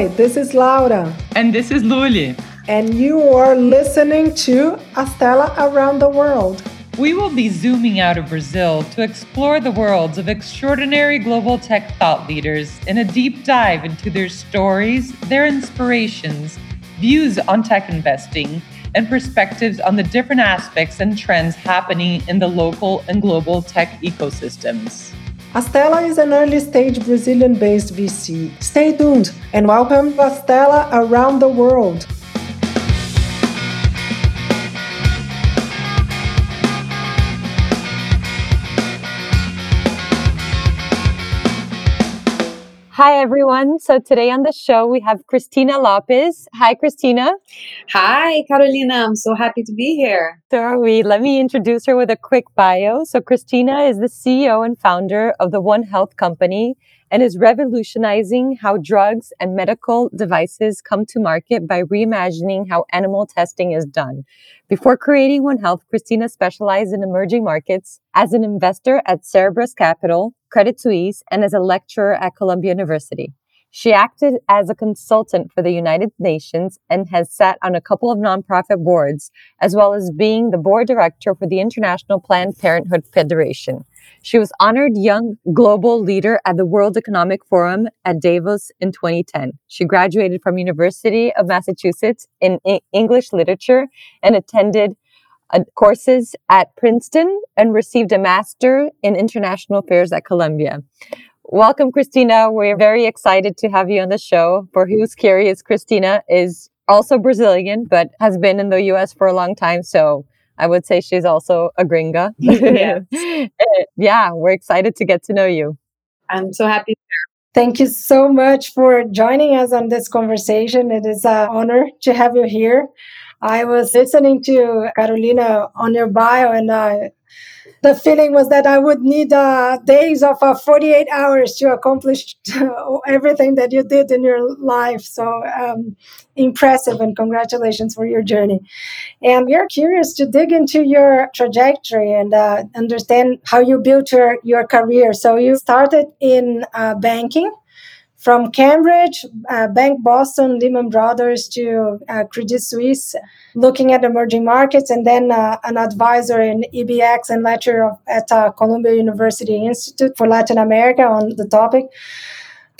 Hi, this is Laura. And this is Luli. And you are listening to Astella Around the World. We will be zooming out of Brazil to explore the worlds of extraordinary global tech thought leaders in a deep dive into their stories, their inspirations, views on tech investing, and perspectives on the different aspects and trends happening in the local and global tech ecosystems. Astella is an early stage Brazilian based VC. Stay tuned and welcome to Astella around the world. Hi, everyone. So today on the show, we have Christina Lopes. Hi, Christina. Hi, Carolina. I'm so happy to be here. So are we. Let me introduce her with a quick bio. So Christina is the CEO and founder of the One Health Company and is revolutionizing how drugs and medical devices come to market by reimagining how animal testing is done. Before creating One Health, Christina specialized in emerging markets as an investor at Cerberus Capital, Credit Suisse, and as a lecturer at Columbia University. She acted as a consultant for the United Nations and has sat on a couple of nonprofit boards, as well as being the board director for the International Planned Parenthood Federation. She was honored Young Global Leader at the World Economic Forum at Davos in 2010. She graduated from University of Massachusetts in English Literature and attended uh, courses at Princeton and received a master in international affairs at Columbia. Welcome, Christina. We're very excited to have you on the show. For who's curious, Christina is also Brazilian, but has been in the US for a long time. So I would say she's also a gringa. Yeah. yeah, we're excited to get to know you. I'm so happy. Thank you so much for joining us on this conversation. It is an honor to have you here. I was listening to Carolina on your bio, and uh, the feeling was that I would need uh, days of uh, 48 hours to accomplish everything that you did in your life. So um, impressive, and congratulations for your journey. And we are curious to dig into your trajectory and uh, understand how you built your, your career. So you started in uh, banking from Cambridge, uh, Bank Boston, Lehman Brothers to uh, Credit Suisse, looking at emerging markets, and then uh, an advisor in EBX and lecturer at uh, Columbia University Institute for Latin America on the topic.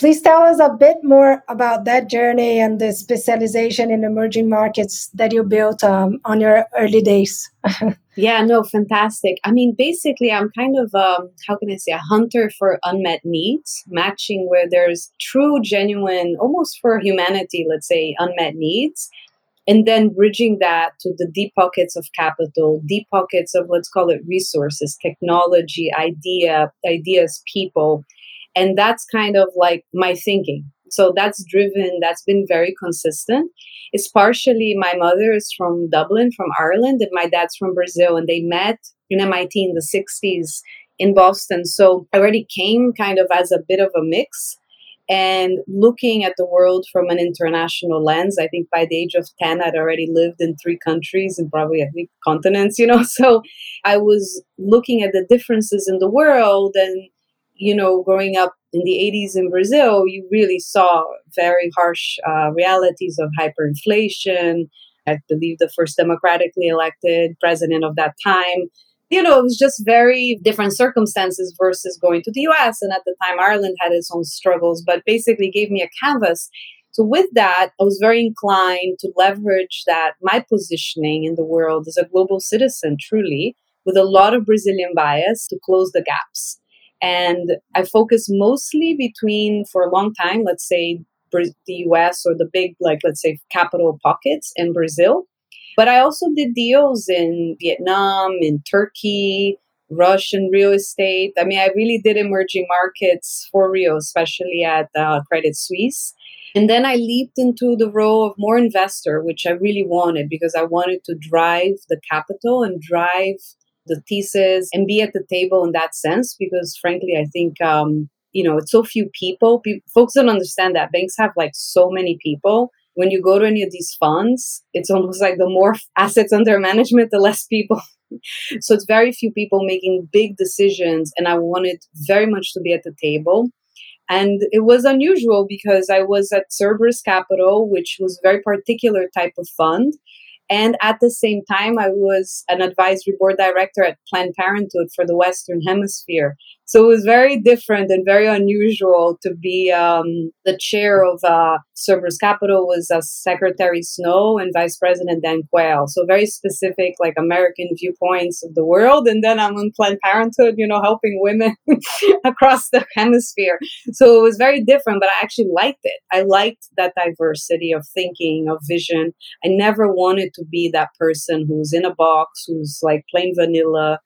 Please tell us a bit more about that journey and the specialization in emerging markets that you built um, on your early days. yeah, no, fantastic. I mean, basically, I'm kind of, um, how can I say, a hunter for unmet needs, matching where there's true, genuine, almost for humanity, let's say, unmet needs. And then bridging that to the deep pockets of capital, deep pockets of let's call it resources, technology, idea, ideas, people and that's kind of like my thinking. So that's driven, that's been very consistent. It's partially my mother is from Dublin, from Ireland, and my dad's from Brazil, and they met in MIT in the 60s in Boston. So I already came kind of as a bit of a mix and looking at the world from an international lens. I think by the age of 10, I'd already lived in three countries and probably, I think, continents, you know. So I was looking at the differences in the world and you know, growing up in the 80s in Brazil, you really saw very harsh uh, realities of hyperinflation. I believe the first democratically elected president of that time. You know, it was just very different circumstances versus going to the US. And at the time, Ireland had its own struggles, but basically gave me a canvas. So, with that, I was very inclined to leverage that, my positioning in the world as a global citizen, truly, with a lot of Brazilian bias to close the gaps. And I focus mostly between, for a long time, let's say the US or the big, like, let's say, capital pockets in Brazil. But I also did deals in Vietnam, in Turkey, Russian real estate. I mean, I really did emerging markets for real, especially at uh, Credit Suisse. And then I leaped into the role of more investor, which I really wanted because I wanted to drive the capital and drive the thesis and be at the table in that sense because frankly i think um, you know it's so few people. Pe- folks don't understand that banks have like so many people. When you go to any of these funds it's almost like the more assets under management the less people. So it's very few people making big decisions and i wanted very much to be at the table. And it was unusual because I was at Cerberus Capital, which was a very particular type of fund. And at the same time, I was an advisory board director at Planned Parenthood for the Western Hemisphere. So it was very different and very unusual to be um, the chair of uh, Cerberus Capital was uh, Secretary Snow and Vice President Dan Quayle. So very specific, like American viewpoints of the world. And then I'm on Planned Parenthood, you know, helping women across the hemisphere. So it was very different, but I actually liked it. I liked that diversity of thinking, of vision. I never wanted to be that person who's in a box, who's like plain vanilla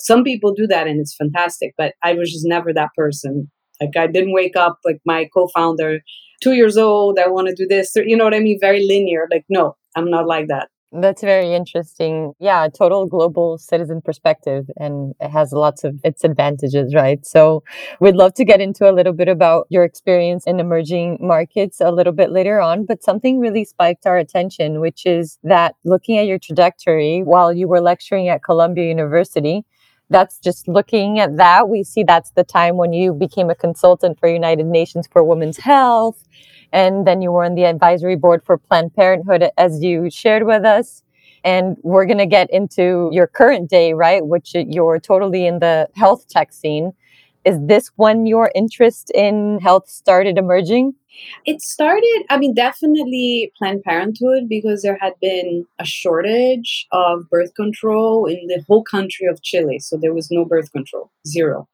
some people do that and it's fantastic, but I was just never that person. Like I didn't wake up like my co-founder, two years old. I want to do this. You know what I mean? Very linear. Like no, I'm not like that. That's very interesting. Yeah, total global citizen perspective, and it has lots of its advantages, right? So, we'd love to get into a little bit about your experience in emerging markets a little bit later on. But something really spiked our attention, which is that looking at your trajectory while you were lecturing at Columbia University, that's just looking at that. We see that's the time when you became a consultant for United Nations for Women's Health. And then you were on the advisory board for Planned Parenthood, as you shared with us. And we're going to get into your current day, right? Which you're totally in the health tech scene. Is this when your interest in health started emerging? It started, I mean, definitely Planned Parenthood because there had been a shortage of birth control in the whole country of Chile. So there was no birth control, zero.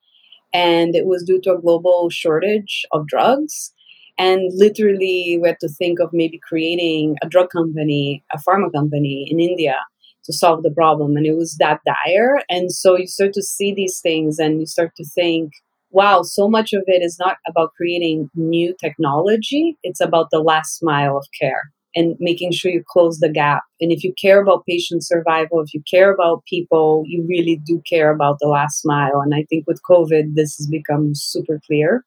And it was due to a global shortage of drugs. And literally, we had to think of maybe creating a drug company, a pharma company in India to solve the problem. And it was that dire. And so you start to see these things and you start to think, wow, so much of it is not about creating new technology, it's about the last mile of care and making sure you close the gap. And if you care about patient survival, if you care about people, you really do care about the last mile. And I think with COVID, this has become super clear.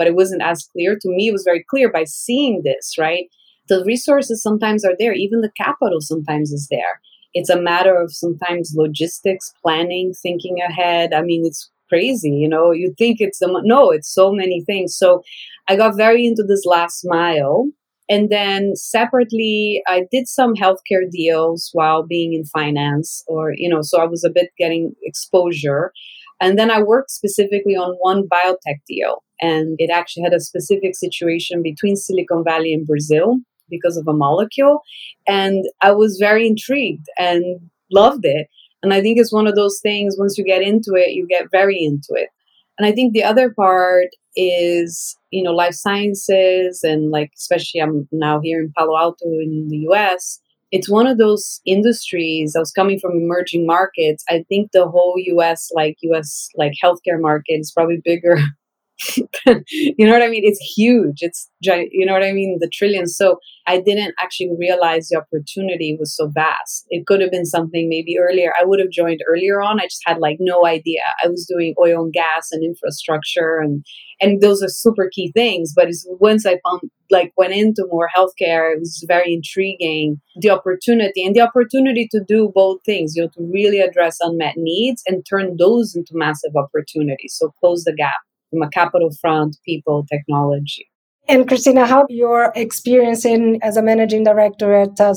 But it wasn't as clear. To me, it was very clear by seeing this, right? The resources sometimes are there, even the capital sometimes is there. It's a matter of sometimes logistics, planning, thinking ahead. I mean, it's crazy you know you think it's the no it's so many things so i got very into this last mile and then separately i did some healthcare deals while being in finance or you know so i was a bit getting exposure and then i worked specifically on one biotech deal and it actually had a specific situation between silicon valley and brazil because of a molecule and i was very intrigued and loved it and I think it's one of those things, once you get into it, you get very into it. And I think the other part is, you know, life sciences and like, especially I'm now here in Palo Alto in the US. It's one of those industries. I was coming from emerging markets. I think the whole US, like US, like healthcare market is probably bigger you know what I mean? It's huge. It's. You know what I mean? The trillions. So I didn't actually realize the opportunity was so vast. It could have been something maybe earlier. I would have joined earlier on. I just had like no idea. I was doing oil and gas and infrastructure, and and those are super key things. But it's once I found like went into more healthcare, it was very intriguing. The opportunity and the opportunity to do both things. You know, to really address unmet needs and turn those into massive opportunities. So close the gap from a capital front, people, technology. And Christina, how your experience in as a managing director at uh,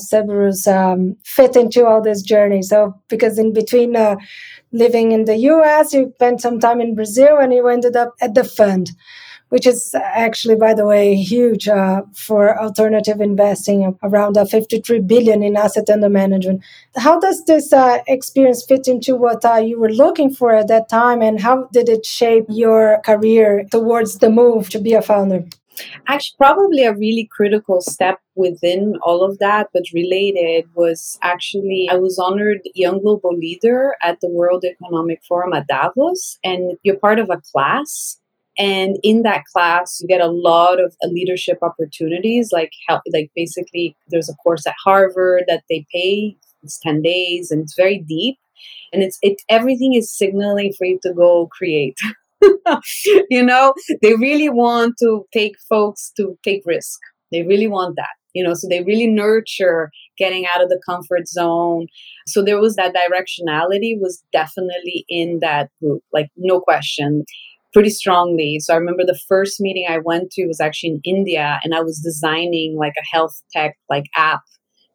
um, fit into all this journey? So, because in between uh, living in the U.S., you spent some time in Brazil, and you ended up at the fund which is actually, by the way, huge uh, for alternative investing, around uh, 53 billion in asset under management. How does this uh, experience fit into what uh, you were looking for at that time, and how did it shape your career towards the move to be a founder? Actually, probably a really critical step within all of that, but related, was actually I was honored Young Global Leader at the World Economic Forum at Davos, and you're part of a class and in that class you get a lot of uh, leadership opportunities like how like basically there's a course at harvard that they pay it's 10 days and it's very deep and it's it everything is signaling for you to go create you know? They really want to take folks to take risk. They really want that you know? So they really nurture getting out of the comfort zone. So there was that directionality was definitely in that group like no question pretty strongly. So I remember the first meeting I went to was actually in India and I was designing like a health tech like app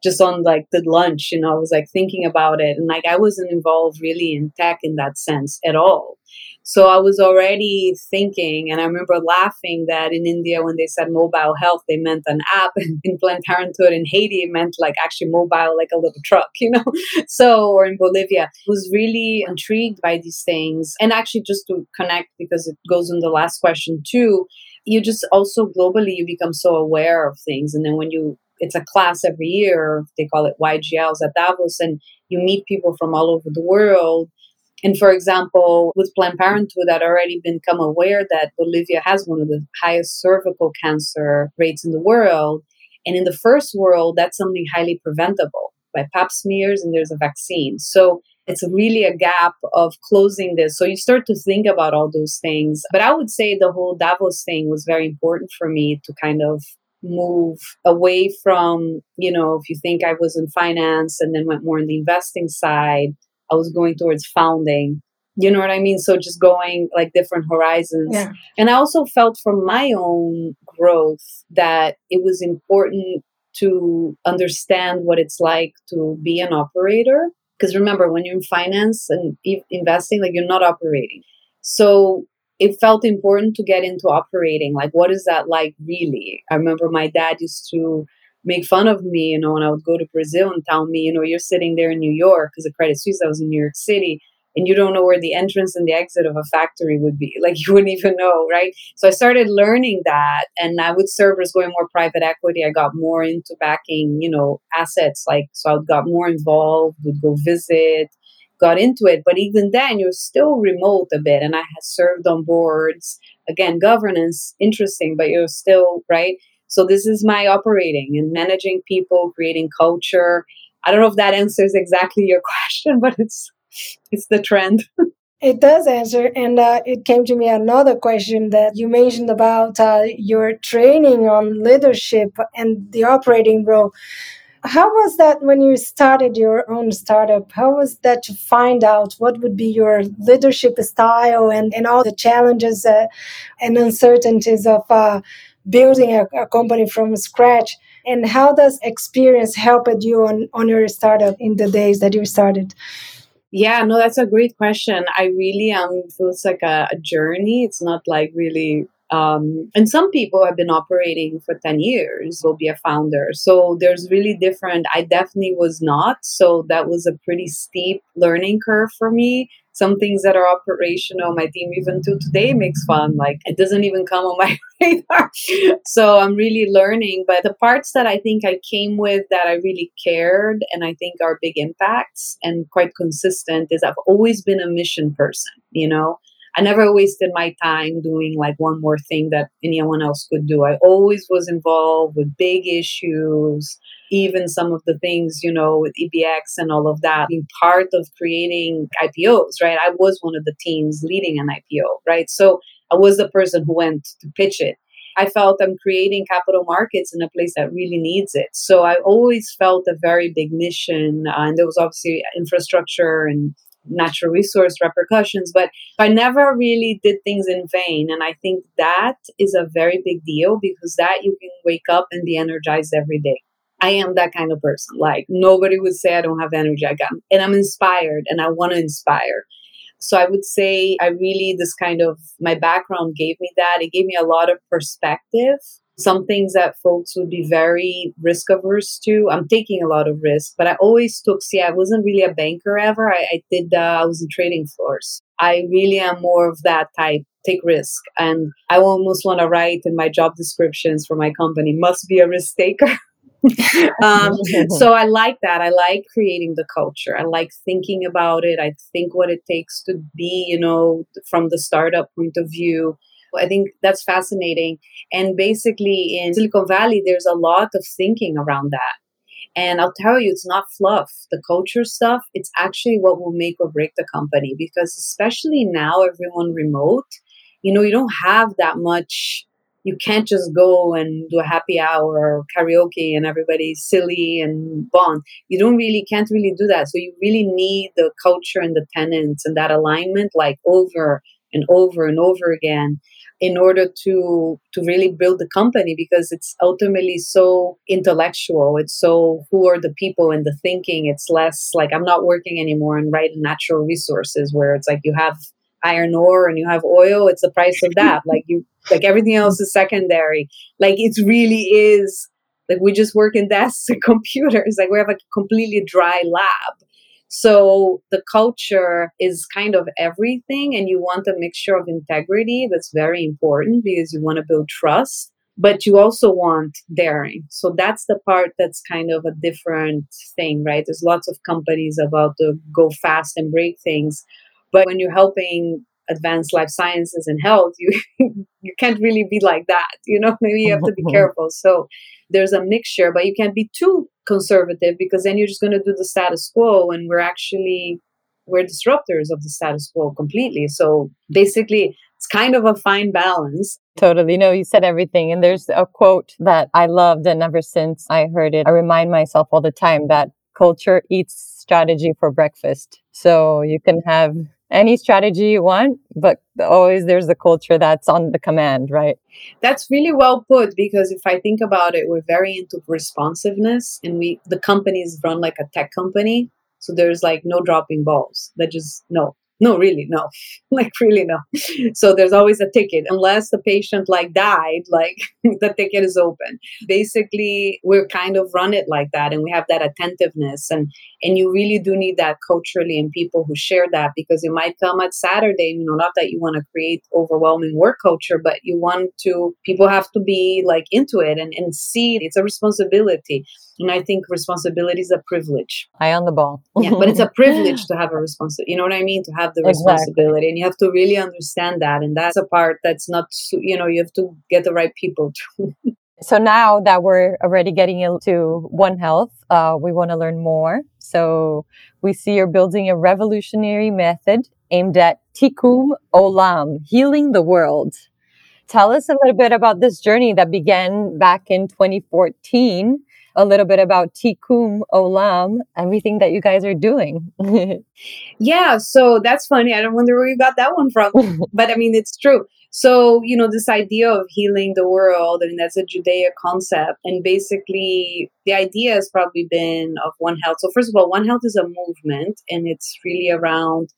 just on like the lunch, you know, I was like thinking about it and like I wasn't involved really in tech in that sense at all. So I was already thinking, and I remember laughing that in India, when they said mobile health, they meant an app. In Planned Parenthood in Haiti, it meant like actually mobile, like a little truck, you know? So, or in Bolivia, was really intrigued by these things. And actually, just to connect, because it goes in the last question too, you just also globally, you become so aware of things. And then when you it's a class every year. They call it YGLs at Davos, and you meet people from all over the world. And for example, with Planned Parenthood, I'd already become aware that Bolivia has one of the highest cervical cancer rates in the world. And in the first world, that's something highly preventable by pap smears, and there's a vaccine. So it's really a gap of closing this. So you start to think about all those things. But I would say the whole Davos thing was very important for me to kind of move away from, you know, if you think I was in finance and then went more in the investing side, I was going towards founding. You know what I mean? So just going like different horizons. Yeah. And I also felt from my own growth that it was important to understand what it's like to be an operator. Because remember, when you're in finance and investing, like you're not operating. So it felt important to get into operating. Like, what is that like really? I remember my dad used to make fun of me, you know, when I would go to Brazil and tell me, you know, you're sitting there in New York because the Credit Suisse, I was in New York City, and you don't know where the entrance and the exit of a factory would be. Like, you wouldn't even know, right? So I started learning that, and I would serve as going more private equity. I got more into backing, you know, assets. Like, so I got more involved, would go visit got into it. But even then, you're still remote a bit. And I had served on boards. Again, governance, interesting, but you're still, right? So this is my operating and managing people, creating culture. I don't know if that answers exactly your question, but it's it's the trend. It does answer, and uh, it came to me another question that you mentioned about uh, your training on leadership and the operating role. How was that when you started your own startup? How was that to find out what would be your leadership style and, and all the challenges uh, and uncertainties of uh, building a, a, company from scratch? And how does experience help you on, on your startup in the days that you started? Yeah, no, that's a great question. I really um feels like a, a journey. It's not like really um, and some people have been operating for 10 years, will be a founder. So there's really different. I definitely was not. So that was a pretty steep learning curve for me. Some things that are operational, my team even to today makes fun. Like it doesn't even come on my radar. so I'm really learning. But the parts that I think I came with that I really cared and I think are big impacts and quite consistent is I've always been a mission person, you know? I never wasted my time doing like one more thing that anyone else could do. I always was involved with big issues, even some of the things, you know, with EBX and all of that, being part of creating IPOs, right? I was one of the teams leading an IPO, right? So I was the person who went to pitch it. I felt I'm creating capital markets in a place that really needs it. So I always felt a very big mission. Uh, and there was obviously infrastructure and natural resource repercussions, but I never really did things in vain. And I think that is a very big deal because that you can wake up and be energized every day. I am that kind of person. Like nobody would say I don't have energy. I got, and I'm inspired and I want to inspire. So I would say I really, this kind of my background gave me that. It gave me a lot of perspective some things that folks would be very risk averse to. I'm taking a lot of risk, but I always took, see, I wasn't really a banker ever. I, I did, uh, I was in trading floors. I really am more of that type, take risk. And I almost want to write in my job descriptions for my company, must be a risk taker. um, so I like that. I like creating the culture. I like thinking about it. I think what it takes to be, you know, from the startup point of view I think that's fascinating. And basically, in Silicon Valley, there's a lot of thinking around that. And I'll tell you, it's not fluff. The culture stuff, it's actually what will make or break the company because, especially now, everyone remote, you know, you don't have that much. You can't just go and do a happy hour or karaoke and everybody's silly and bond. You don't really, can't really do that. So you really need the culture and the tenants and that alignment like over and over and over again in order to to really build the company because it's ultimately so intellectual. It's so who are the people and the thinking. It's less like i'm not working anymore and right natural resources where it's like you have iron ore and you have oil it's the price of that. Like you like everything else is secondary. Like it really is like we just work in desks and computers. Like we have a completely dry lab so the culture is kind of everything, and you want a mixture of integrity that's very important because you want to build trust, but you also want daring. So that's the part that's kind of a different thing, right? There's lots of companies about to go fast and break things. But when you're helping advanced life sciences and health, you you can't really be like that. You know, maybe you have to be careful. So there's a mixture, but you can't be too conservative because then you're just going to do the status quo, and we're actually we're disruptors of the status quo completely. So basically, it's kind of a fine balance. Totally. No, you said everything. And there's a quote that I loved, and ever since I heard it, I remind myself all the time that culture eats strategy for breakfast. So you can have any strategy you want, but always there's the culture that's on the command, right? That's really well put because if I think about it, we're very into responsiveness and we the companies run like a tech company. So there's like no dropping balls. That just no no really no. Like really no. So there's always a ticket. Unless the patient like died like the ticket is open. Basically we're kind of run it like that and we have that attentiveness and and you really do need that culturally and people who share that because it might come at saturday you know not that you want to create overwhelming work culture but you want to people have to be like into it and, and see it's a responsibility and I think responsibility is a privilege. I on the ball. yeah, but it's a privilege to have a responsibility. You know what I mean? To have the responsibility. Exactly. And you have to really understand that. And that's a part that's not, you know, you have to get the right people to. so now that we're already getting into One Health, uh, we want to learn more. So we see you're building a revolutionary method aimed at Tikkun Olam, healing the world. Tell us a little bit about this journey that began back in 2014 a little bit about Tikkun Olam, everything that you guys are doing. yeah, so that's funny. I don't wonder where you got that one from, but I mean, it's true. So, you know, this idea of healing the world, I mean, that's a Judaic concept. And basically, the idea has probably been of One Health. So, first of all, One Health is a movement, and it's really around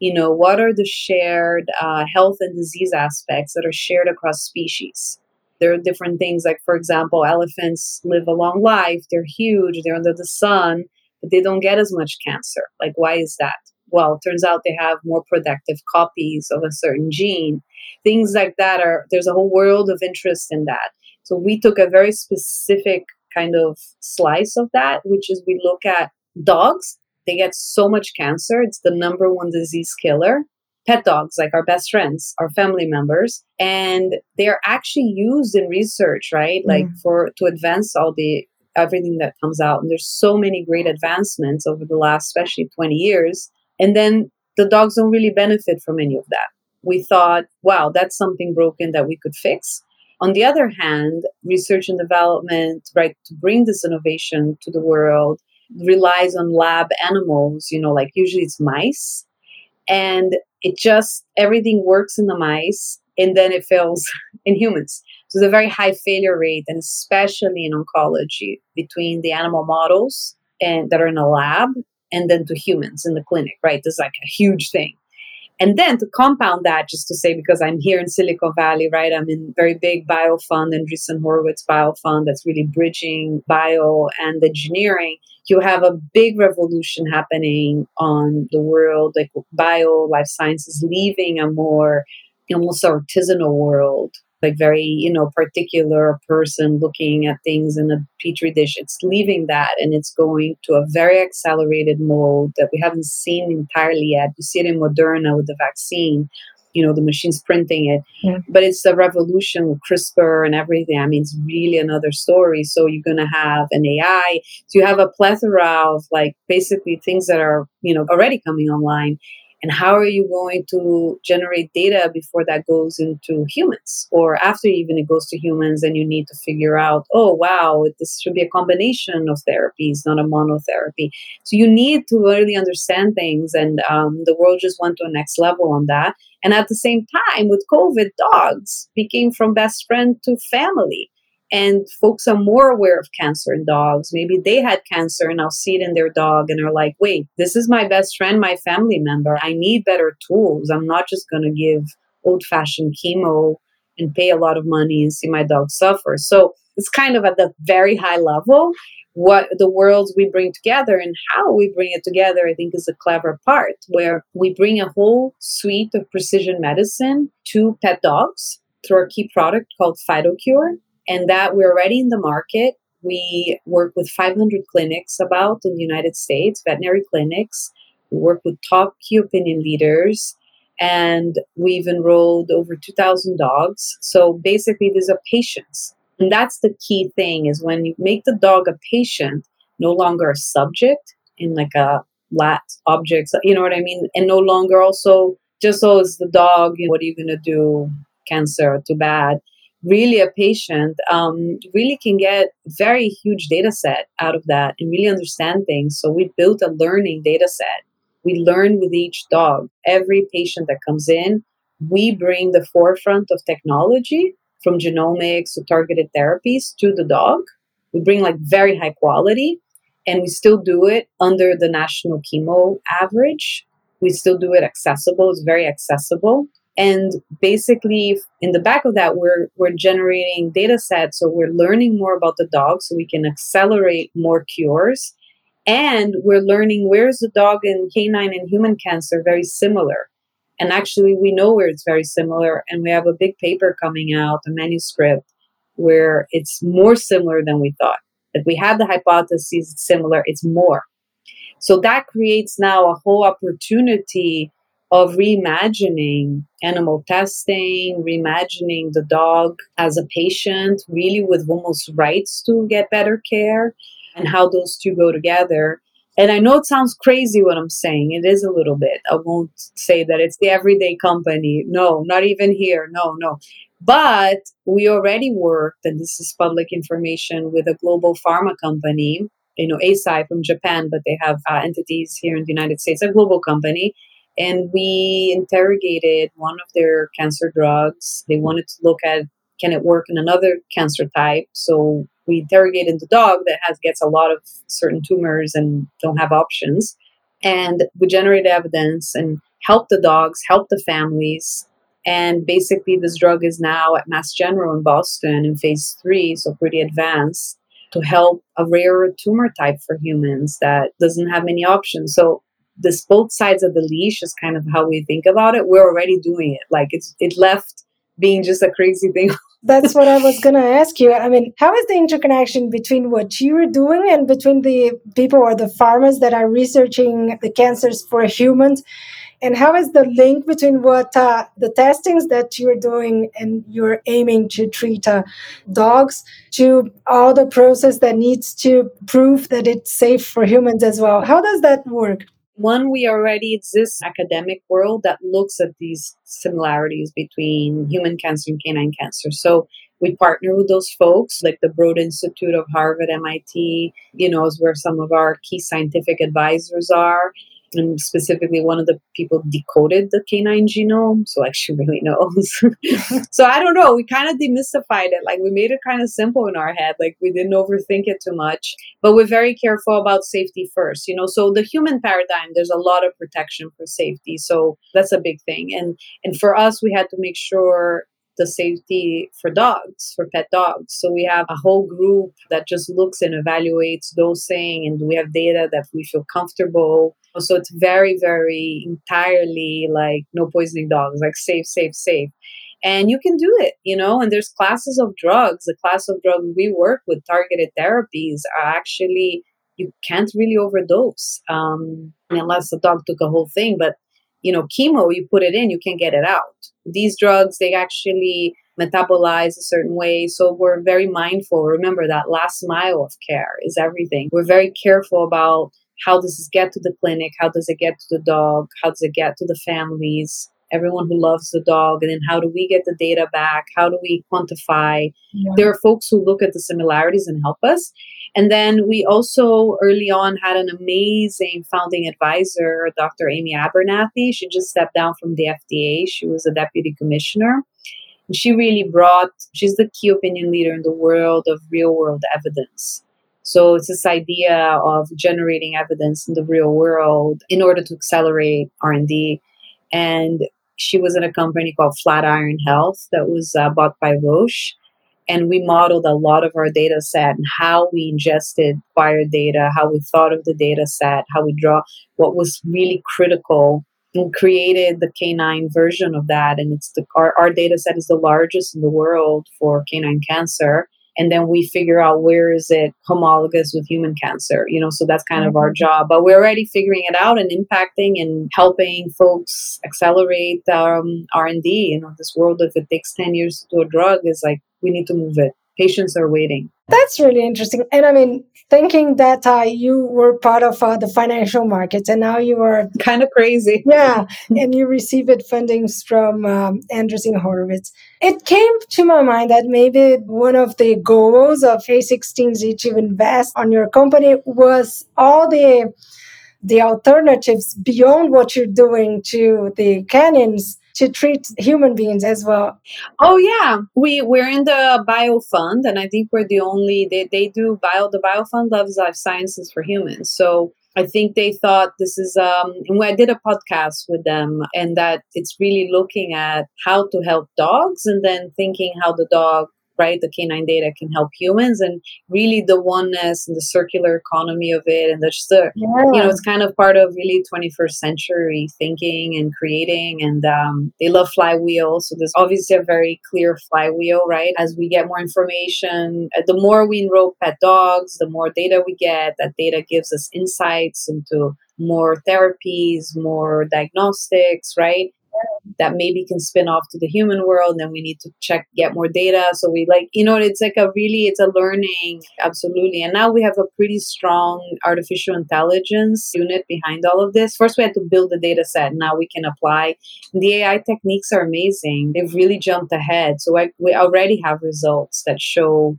you know what are the shared uh, health and disease aspects that are shared across species there are different things like for example elephants live a long life they're huge they're under the sun but they don't get as much cancer. Like why is that? Well it turns out they have more productive copies of a certain gene. Things like that are there's a whole world of interest in that. So we took a very specific kind of slice of that which is we look at dogs they get so much cancer it's the number one disease killer pet dogs, like our best friends, our family members, and they're actually used in research, right? Mm. Like for to advance all the everything that comes out. And there's so many great advancements over the last, especially 20 years. And then the dogs don't really benefit from any of that. We thought, wow, that's something broken that we could fix. On the other hand, research and development, right, to bring this innovation to the world relies on lab animals, you know, like usually it's mice. And it just everything works in the mice and then it fails in humans. So there's a very high failure rate, and especially in oncology, between the animal models and that are in a lab and then to humans in the clinic, right? This is like a huge thing. And then to compound that, just to say, because I'm here in Silicon Valley, right? I'm in very big bio fund, Andreessen Horowitz bio fund that's really bridging bio and engineering. You have a big revolution happening on the world, like bio, life sciences, leaving a more almost artisanal world like very you know particular person looking at things in a petri dish. It's leaving that and it's going to a very accelerated mode that we haven't seen entirely yet. You see it in moderna with the vaccine you know the machines printing it. Yeah. but it's a revolution with crispr and everything. I mean it's really another story. So you're going to have an ai so you have a plethora of like basically things that are you know already coming online And how are you going to generate data before that goes into humans or after even it goes to humans and you need to figure out, oh, wow, this should be a combination of therapies, not a monotherapy. So you need to really understand things. And um, the world just went to a next level on that. And at the same time, with COVID, dogs became from best friend to family and folks are more aware of cancer in dogs. Maybe they had cancer and I'll see it in their dog and are like, wait, this is my best friend, my family member. I need better tools. I'm not just going to give old fashioned chemo and pay a lot of money and see my dog suffer. So it's kind of at the very high level. What the worlds we bring together and how we bring it together, I think, is a clever part where we bring a whole suite of precision medicine to pet dogs through our key product called FidoCure and that we're already in the market. We work with 500 clinics about in the United States, veterinary clinics. We work with top key opinion leaders, and we've enrolled over 2,000 dogs. So basically, these are patients. And that's the key thing is when you make the dog a patient, no longer a subject in like a lat object, you know what I mean? And no longer also just so it's the dog, you know, what are you going to do? Cancer, too bad really a patient um, really can get very huge data set out of that and really understand things. So we built a learning data set. We learn with each dog. Every patient that comes in we bring the forefront of technology from genomics to targeted therapies to the dog. We bring like very high quality and we still do it under the national chemo average. We still do it accessible. It's very accessible and basically, in the back of that, we're, we're generating data sets. So we're learning more about the dog so we can accelerate more cures. And we're learning where's the dog in canine and human cancer very similar. And actually, we know where it's very similar. And we have a big paper coming out, a manuscript, where it's more similar than we thought. That we had the hypothesis similar, it's more. So that creates now a whole opportunity of reimagining animal testing, reimagining the dog as a patient, really with almost rights to get better care, and how those two go together. And I know it sounds crazy what I'm saying. It is a little bit. I won't say that it's the everyday company. No, not even here. No, no. But we already worked, and this is public information, with a global pharma company, you know, Eisai from Japan, but they have uh, entities here in the United States, a global company and we interrogated one of their cancer drugs. They wanted to look at can it work in another cancer type. So we interrogated the dog that has gets a lot of certain tumors and don't have options. And we generated evidence and helped the dogs, helped the families. And basically, this drug is now at Mass General in Boston in phase three, so pretty advanced, to help a rare tumor type for humans that doesn't have many options. So this both sides of the leash is kind of how we think about it. We're already doing it. Like it's it left being just a crazy thing. That's what I was to ask you. I mean, how is the interconnection between what you are doing and between the people or the farmers that are researching the cancers for humans? And how is the link between what uh, the testings that you're doing and you're aiming to treat uh, dogs to all the process that needs to prove that it's safe for humans as well? How does that work? One, we already exist academic world that looks at these similarities between human cancer and canine cancer. So we partner with those folks, like the Broad Institute of Harvard, MIT, you know, is where some of our key scientific advisors are and specifically one of the people decoded the canine genome so like she really knows. So i don't know we kind of demystified it like we made it kind of simple in our head like we didn't overthink it too much but we're very careful about safety first you know? So the human paradigm there's a lot of protection for safety so that's a big thing and and for us we had to make sure the safety for dogs, for pet dogs. So we have a whole group that just looks and evaluates dosing, and we have data that we feel comfortable. So it's very, very entirely like no poisoning dogs, like safe, safe, safe. And you can do it, you know, and there's classes of drugs. The class of drugs we work with, targeted therapies, are actually, you can't really overdose um, unless the dog took a whole thing. But you know, chemo, you put it in, you can't get it out. These drugs, they actually metabolize a certain way. So we're very mindful. Remember that last mile of care is everything. We're very careful about how does this get to the clinic? How does it get to the dog? How does it get to the families? Everyone who loves the dog, and then how do we get the data back? How do we quantify? Yeah. There are folks who look at the similarities and help us. And then we also early on had an amazing founding advisor, Dr. Amy Abernethy. She just stepped down from the FDA. She was a deputy commissioner. And she really brought, she's the key opinion leader in the world of real world evidence. So it's this idea of generating evidence in the real world in order to accelerate R&D. And she was in a company called Flatiron Health that was uh, bought by Roche. And we modeled a lot of our data set and how we ingested acquired data, how we thought of the data set, how we draw what was really critical and created the canine version of that. And it's the our, our data set is the largest in the world for canine cancer and then we figure out where is it homologous with human cancer you know so that's kind of our mm-hmm. job. But we're already figuring it out and impacting and helping folks accelerate um, r&d you know this world if it takes 10 years to do a drug is like we need to move it. Patients are waiting that's really interesting and i mean thinking that uh, you were part of uh, the financial markets and now you are kind of crazy. Yeah, and you received fundings from um, Andreessen Horowitz. It came to my mind that maybe one of the goals of A16Z to invest on your company was all the the alternatives beyond what you're doing to the canines to treat human beings as well. Oh yeah, we we're in the bio fund, and I think we're the only they they do bio the bio fund loves life sciences for humans. So I think they thought this is um and I did a podcast with them and that it's really looking at how to help dogs and then thinking how the dog right? The canine data can help humans and really the oneness and the circular economy of it. And just the, yeah. you know, it's kind of part of really 21st century thinking and creating. And um, they love flywheel. So there's obviously a very clear flywheel, right? As we get more information, uh, the more we enroll pet dogs, the more data we get. That data gives us insights into more therapies, more diagnostics, right? That maybe can spin off to the human world and then we need to check get more data. So we like you know it's like a really it's a learning absolutely. And now we have a pretty strong artificial intelligence unit behind all of this. First we had to build the data set. Now we can apply. The ai techniques are amazing. They've really jumped ahead. So I, we already have results that show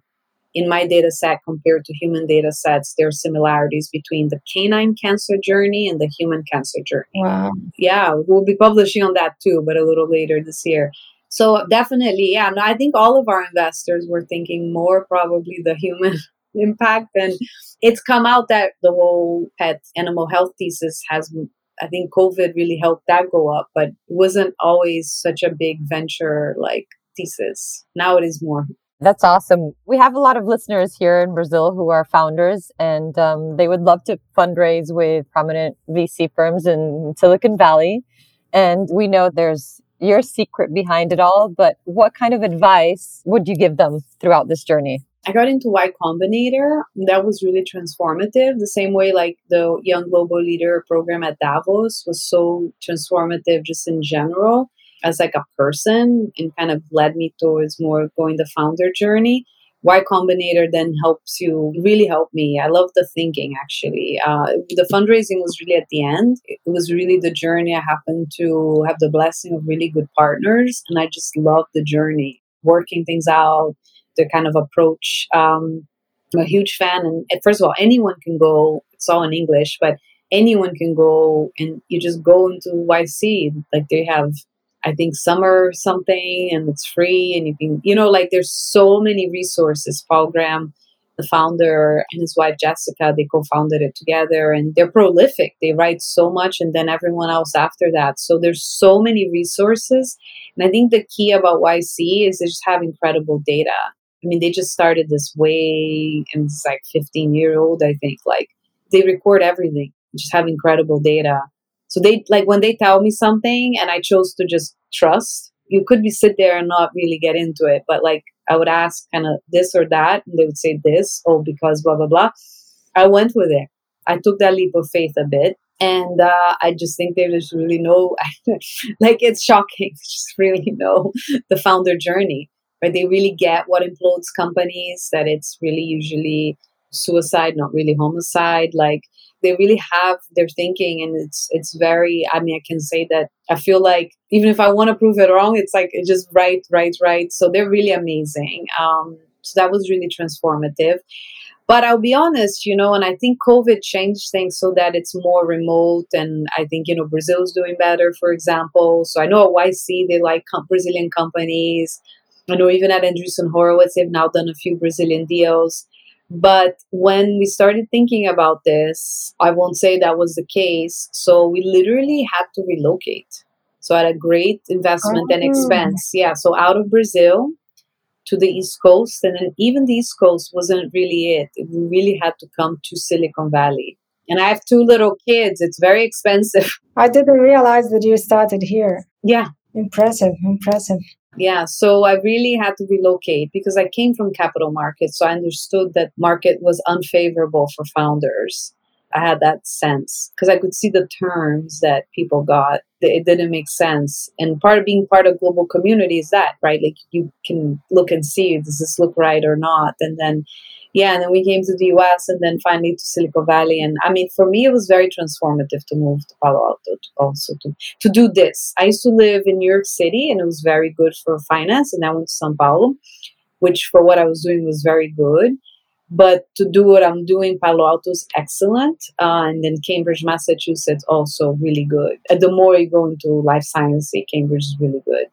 in my data set compared to human data sets, there are similarities between the canine cancer journey and the human cancer journey. Wow. Yeah, we'll be publishing on that too, but a little later this year. So definitely, yeah, no, I think all of our investors were thinking more probably the human impact. And it's come out that the whole pet animal health thesis has I think COVID really helped that go up, but it wasn't always such a big venture like thesis. Now it is more. That's awesome. We have a lot of listeners here in Brazil who are founders, and um, they would love to fundraise with prominent VC firms in Silicon Valley. And we know there's your secret behind it all, but what kind of advice would you give them throughout this journey? I got into Y Combinator. That was really transformative. The same way, like the Young Global Leader program at Davos was so transformative, just in general as like a person and kind of led me towards more going the founder journey. Y Combinator then helps you really help me. I love the thinking actually. Uh, the fundraising was really at the end. It was really the journey. I happened to have the blessing of really good partners, and I just love the journey, working things out, the kind of approach. Um, I'm a huge fan, and first of all, anyone can go. It's all in English, but anyone can go and you just go into YC. Like they have I think summer something and it's free and you can you know like there's so many resources. Paul Graham, the founder and his wife Jessica, they co-founded it together and they're prolific. They write so much and then everyone else after that. So there's so many resources. And I think the key about YC is they just have incredible data. I mean, they just started this way and it's like 15 year old, I think. Like they record everything, just have incredible data. So they like when they tell me something and I chose to just trust, you could be sit there and not really get into it. But like I would ask kind of this or that, and they would say this, oh, because blah blah blah. I went with it. I took that leap of faith a bit. And uh, I just think there's really no, like, it's shocking just really know the founder journey, right? They really get what implodes companies, that it's really usually suicide, not really homicide. Like, they really have their thinking and it's it's very i mean i can say that i feel like even if i want to prove it wrong it's like it's just right right right so they're really amazing um so that was really transformative but I'll be honest, you know, and I think COVID changed things so that it's more remote. And I think, you know, Brazil's doing better, for example. So I know at YC, they like Brazilian companies. I know even at Andreessen Horowitz, they've now done a few Brazilian deals. But when we started thinking about this, I won't say that was the case. So we literally had to relocate. So at a great investment oh. and expense. Yeah. So out of Brazil, to the East Coast. And then even the East Coast wasn't really it. We really had to come to Silicon Valley. And I have two little kids. It's very expensive. I didn't realize that you started here. Yeah. Impressive, impressive. Yeah, so I really had to relocate because I came from capital markets. So I understood that market was unfavorable for founders. I had that sense because I could see the terms that people got. It didn't make sense. And part of being part of global community is that, right? Like you can look and see, does this look right or not? And then, yeah, and then we came to the US and then finally to Silicon Valley. And I mean, for me, it was very transformative to move to Palo Alto to also to, to do this. I used to live in New York City and it was very good for finance. And I went to Sao Paulo, which for what I was doing was very good but to do what I'm doing, Palo Alto is excellent. Uh, and then Cambridge, Massachusetts, also really good. The more you go into life science, Cambridge is really good.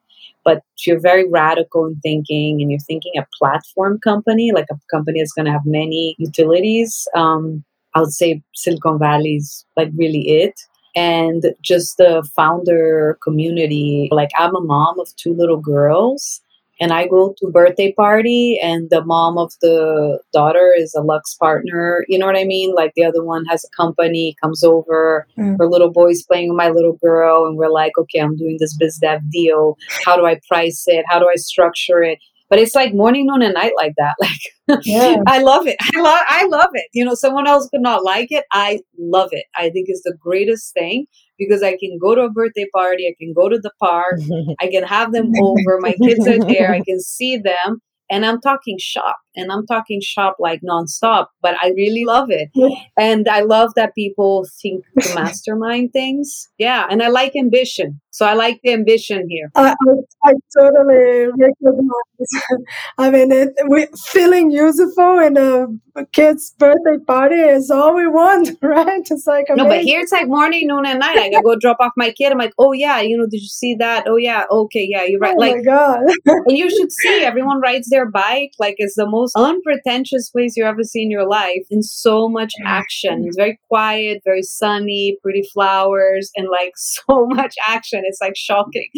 But if you're very radical in thinking and you're thinking a platform company, like a company that's going to have many utilities, um, I would say Silicon Valley is like really it. And just the founder community. Like, I'm a mom of two little girls and I go to birthday party and the mom of the daughter is a Lux partner. You know what I mean? Like the other one has a company, comes over, mm. her little boy's playing with my little girl, and we're like, okay, I'm doing this biz dev deal. How do I price it? How do I structure it? But it's like morning, noon, and night like that. Like yeah. I love it. I love I love it. You know, someone else could not like it. I love it. I think it's the greatest thing because I can go to a birthday party, I can go to the park, I can have them over, my kids are there, I can see them, and I'm talking shop and I'm talking shop like nonstop, but I really love it. And I love that people think to mastermind things. Yeah. And I like ambition. So I like the ambition here. I, I, I totally recognize. I mean, it, we, feeling useful in a kid's birthday party is all we want, right? It's like amazing. no, but here it's like morning, noon, and night. I gotta go drop off my kid. I'm like, oh yeah, you know, did you see that? Oh yeah, okay, yeah, you're right. Oh like, my god! and you should see everyone rides their bike like it's the most unpretentious place you ever see in your life, and so much action. It's very quiet, very sunny, pretty flowers, and like so much action it's like shocking.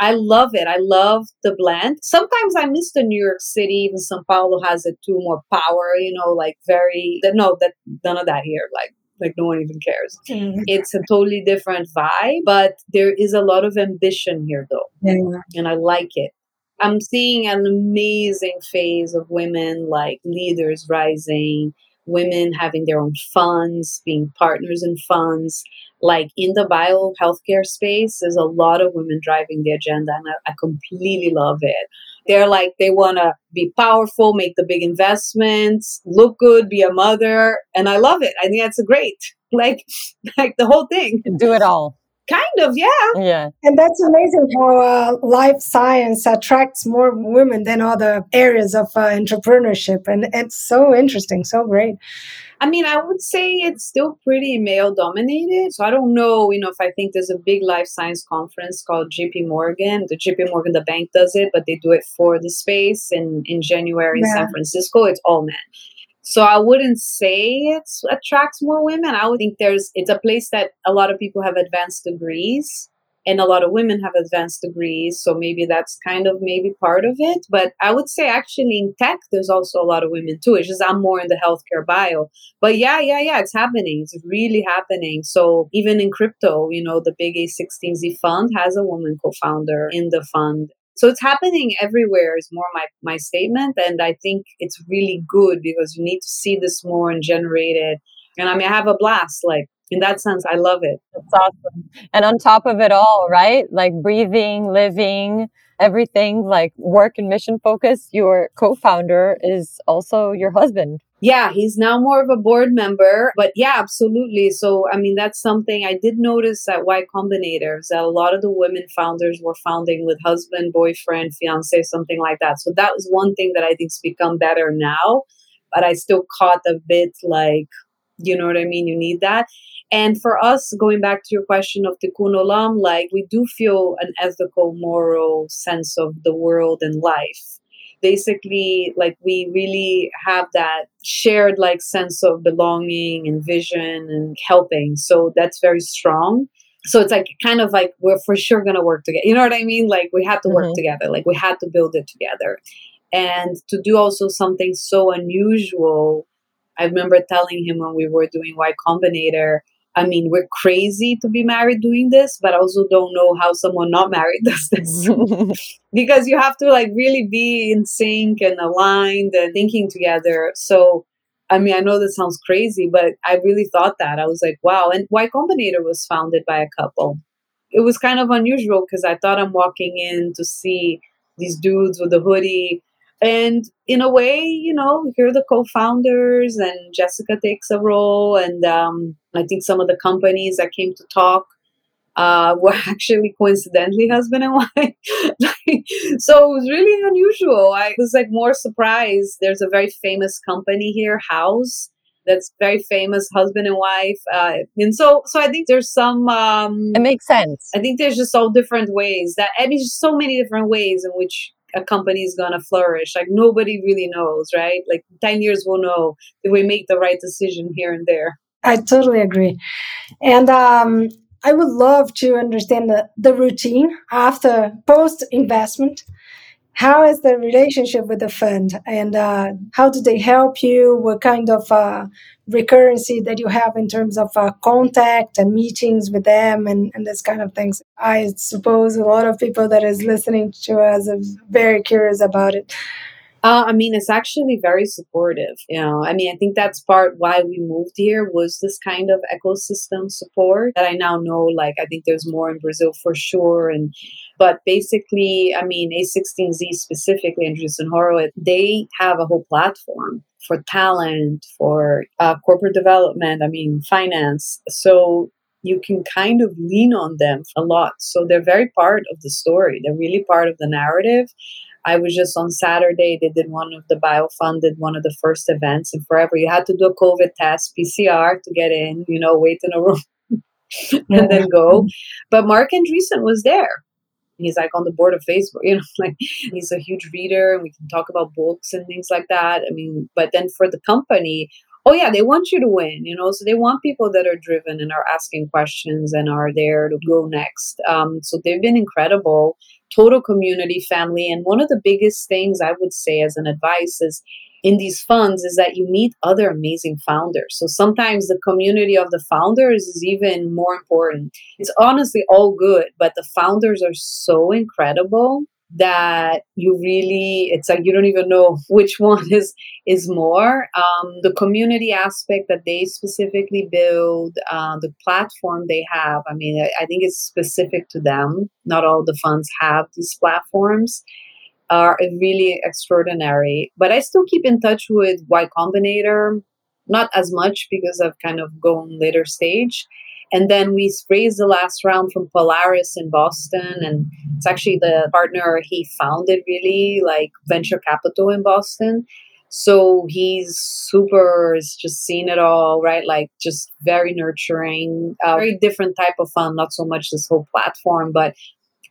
I love it. I love the blend. Sometimes I miss the New York City. Even Sao Paulo has it too, more power. You know, like very. No, that none of that here. Like like no one even cares. Mm. It's a totally different vibe, but there is a lot of ambition here though. Yeah. And I like it. I'm seeing an amazing phase of women like leaders rising, women having their own funds, being partners in funds like in the bio healthcare space, there's a lot of women driving the agenda, and I, I completely love it. They're like they want to be powerful, make the big investments, look good, be a mother, and I love it. I think that's great, like, like the whole thing. Do it all. Kind of, yeah. Yeah. And that's amazing how uh, life science attracts more women than other areas of uh, entrepreneurship. And it's so interesting, so great. I mean, I would say it's still pretty male dominated. So I don't know, you know, if I think there's a big life science conference called JP Morgan. The JP Morgan, the bank does it, but they do it for the space in, in January in yeah. San Francisco. It's all men. So I wouldn't say it attracts more women. I would think there's it's a place that a lot of people have advanced degrees and a lot of women have advanced degrees so maybe that's kind of maybe part of it. But i would say actually in tech there's also a lot of women too. It's just i'm more in the healthcare bio. But yeah yeah yeah it's happening. It's really happening. So even in crypto you know the big a16z fund has a woman co-founder in the fund so it's happening everywhere is more my, my statement and i think it's really good because you need to see this more and generate it and i mean i have a blast like in that sense, I love it. It's awesome. And on top of it all, right? Like breathing, living, everything like work and mission focus, your co founder is also your husband. Yeah, he's now more of a board member, but yeah, absolutely. So, I mean, that's something I did notice at Y Combinator that a lot of the women founders were founding with husband, boyfriend, fiance, something like that. So, that was one thing that I think's become better now, but I still caught a bit like, you know what I mean? You need that. And for us, going back to your question of tikkun olam, like we do feel an ethical, moral sense of the world and life basically like we really have that shared like sense of belonging and vision and helping. So that's very strong. So it's like kind of like we're for sure going to work together you know what i mean? Like we had to work mm-hmm. together. Like we had to build it together. And to do also something so unusual i remember telling him when we were doing y combinator I mean, we're crazy to be married doing this, but I also don't know how someone not married does this. because you have to like really be in sync and aligned and thinking together. So, I mean, I know that sounds crazy, but I really thought that. I was like, wow. And Y Combinator was founded by a couple. It was kind of unusual because I thought I'm walking in to see these dudes with a hoodie and in a way, you know, here are the co-founders, and Jessica takes a role, and um, I think some of the companies that came to talk uh, were actually coincidentally husband and wife. so it was really unusual. I was like more surprised. There's a very famous company here, House, that's very famous, husband and wife. Uh, and so, so I think there's some. Um, it makes sense. I think there's just all different ways that I mean, just so many different ways in which a company is going to flourish. Like nobody really knows, right? Like 10 years will know if we make the right decision here and there. I totally agree. And um, I would love to understand the, the routine after post investment. How is the relationship with the fund and uh, how do they help you? What kind of uh, recurrency that you have in terms of uh, contact and meetings with them and, and this kind of things. I suppose a lot of people that is listening to us are very curious about it. Uh, I mean, it's actually very supportive. You know, I mean, I think that's part why we moved here was this kind of ecosystem support that I now know. Like, I think there's more in Brazil for sure, and but basically, I mean, A16Z specifically, Andreessen and Horowitz, they have a whole platform for talent, for uh, corporate development, I mean, finance. So you can kind of lean on them a lot. So they're very part of the story, they're really part of the narrative. I was just on Saturday, they did one of the BioFunded, one of the first events, and forever you had to do a COVID test, PCR to get in, you know, wait in a room. and then go. But Marc Andreessen was there he's like on the board of Facebook, you know, like he's a huge reader and we can talk about books and things like that. I mean, but then for the company, oh yeah, they want you to win, you know, so they want people that are driven and are asking questions and are there to go next. Um, so they've been incredible, total community family. And one of the biggest things I would say as an advice is in these funds is that you meet other amazing founders. So sometimes the community of the founders is even more important. It's honestly all good, but the founders are so incredible that you really it's like you don't even know which one is is more um, the community aspect that they specifically build uh, the platform they have i mean I, I think it's specific to them not all the funds have these platforms are really extraordinary. But I still keep in touch with Y Combinator, not as much because I've kind of gone later stage. And then we raised the last round from Polaris in Boston. And it's actually the partner he founded, really, like venture capital in Boston. So he's super, he's just seen it all, right? Like just very nurturing, uh, very different type of fund, not so much this whole platform, but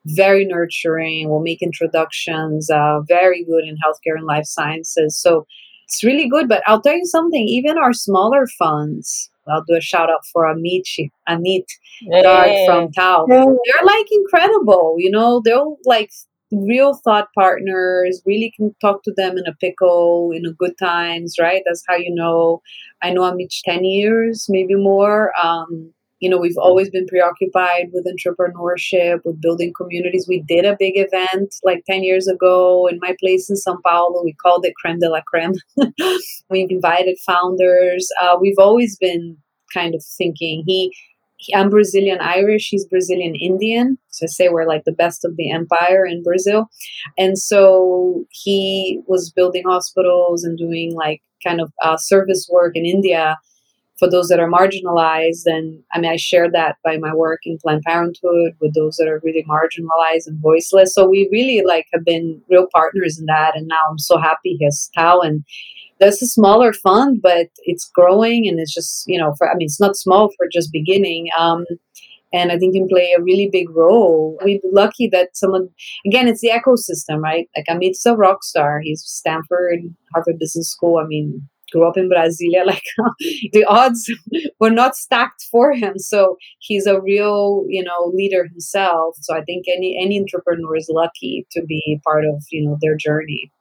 very nurturing, will make introductions, uh, very good in healthcare and life sciences. So it's really good. But I'll tell you something, even our smaller funds, I'll do a shout out for Amici, Amit hey. from Tau. They're like incredible, you know, they're like real thought partners, really can talk to them in a pickle, in a good times, right? That's how you know. I know Amici 10 years, maybe more. Um, you know, we've always been preoccupied with entrepreneurship, with building communities. We did a big event like 10 years ago in my place in Sao Paulo. We called it Creme de la Creme. we invited founders. Uh, we've always been kind of thinking. He I'm Brazilian Irish, he's Brazilian Indian. So I say we're like the best of the empire in Brazil. And so he was building hospitals and doing like kind of uh, service work in India for those that are marginalized. And I mean, I shared that by my work in Planned Parenthood with those that are really marginalized and voiceless. So we really like have been real partners in that. And now I'm so happy he has Tau and that's a smaller fund, but it's growing and it's just, you know, for, I mean, it's not small for just beginning. Um, and I think can play a really big role. We're lucky that someone, again, it's the ecosystem, right? Like Amit's a rock star. He's Stanford, Harvard Business School. I mean, grew up in Brasilia. Like the odds were not stacked for him. So he's a real, you know, leader himself. So I think any any entrepreneur is lucky to be part of, you know, their journey.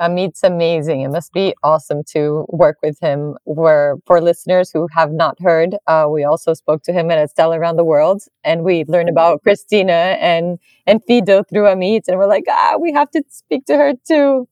Amit's amazing. It must be awesome to work with him. Where for listeners who have not heard, uh, we also spoke to him at Astella Around the World, and we learned about Christina and and Fido through Amit, and we're like, ah, we have to speak to her too.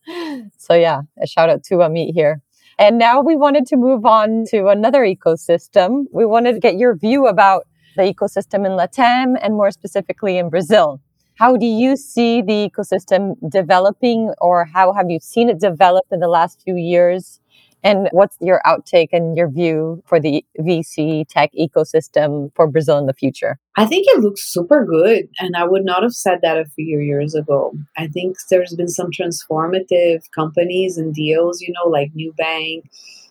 So yeah, a shout out to Amit here. And now we wanted to move on to another ecosystem. We wanted to get your view about the ecosystem in Latam and more specifically in Brazil. How do you see the ecosystem developing, or how have you seen it develop in the last few years? And what's your outtake and your view for the VC tech ecosystem for Brazil in the future? I think it looks super good. And I would not have said that a few years ago. I think there's been some transformative companies and deals, you know, like Nubank.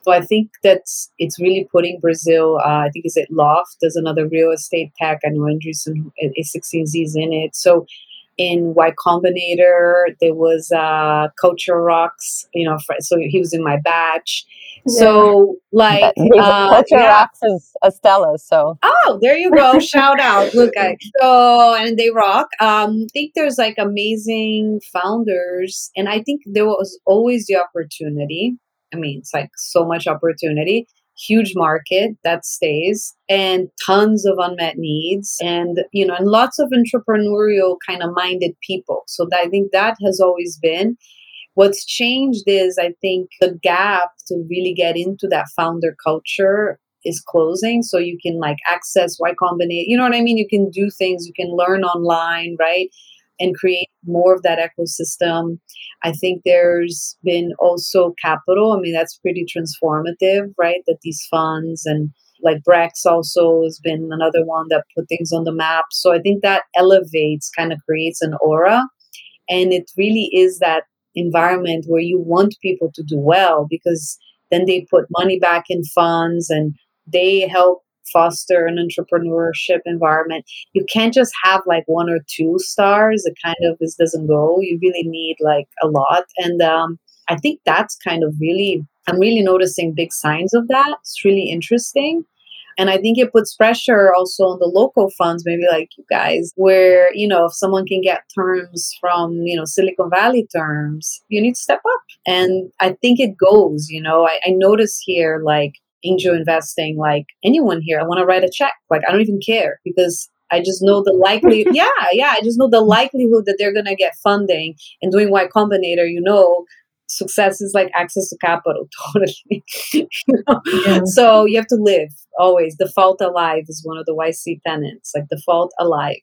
So I think that's it's really putting Brazil. Uh, I think is it Loft. There's another real estate tech. I know Andreessen A16Z is in it. So in Y Combinator. There was uh, Culture Rocks, you know, so he was in my batch. So, like, uh, Culture yeah. Rocks is Astella. So, oh, there you go. Shout out. Look, I, so, and they rock. Um, I think there's like amazing founders, and I think there was always the opportunity. I mean, it's like so much opportunity huge market that stays and tons of unmet needs and you know and lots of entrepreneurial kind of minded people. So i think that has always been. What's changed is i think the gap to really get into that founder culture is closing. So you can like access y combinator you know what i mean? You can do things you can learn online right and create more of that ecosystem. I think there's been also capital. I mean, that's pretty transformative, right? That these funds and like Brex also has been another one that put things on the map. So I think that elevates, kind of creates an aura. And it really is that environment where you want people to do well because then they put money back in funds and they help foster an entrepreneurship environment. You can't just have like one or two stars. It kind of this doesn't go. You really need like a lot. And um, I think that's kind of really I'm really noticing big signs of that. It's really interesting. And I think it puts pressure also on the local funds, maybe like you guys, where, you know, if someone can get terms from, you know, Silicon Valley terms, you need to step up. And I think it goes, you know, I, I notice here, like, angel investing like anyone here i want to write a check like i don't even care because i just know the likely yeah yeah i just know the likelihood that they're going to get funding and doing y combinator you know success is like access to capital totally you know? yeah. so you have to live always default alive is one of the yc tenants like default alive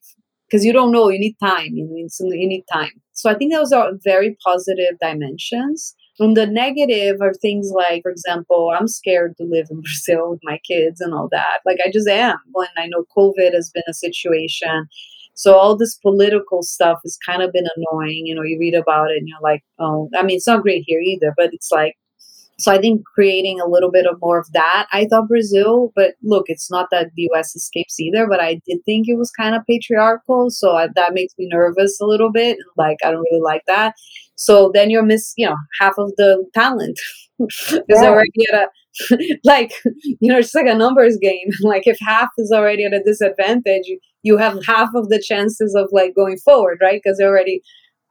because you don't know you need time you need, you need time so i think those are very positive dimensions and the negative are things like, for example, I'm scared to live in Brazil with my kids and all that. Like I just am. When I know COVID has been a situation. So all this political stuff has kind of been annoying. You know, you read about it and you're like, oh, I mean, it's not great here either, but it's like, so I think creating a little bit of more of that. I thought Brazil, but look, it's not that the US escapes either, but I did think it was kind of patriarchal. So I, that makes me nervous a little bit. Like, I don't really like that. So then you're miss, you know, half of the talent is yeah. already at a, like, you know, it's like a numbers game. like if half is already at a disadvantage, you, you have half of the chances of like going forward, right? Because they're already,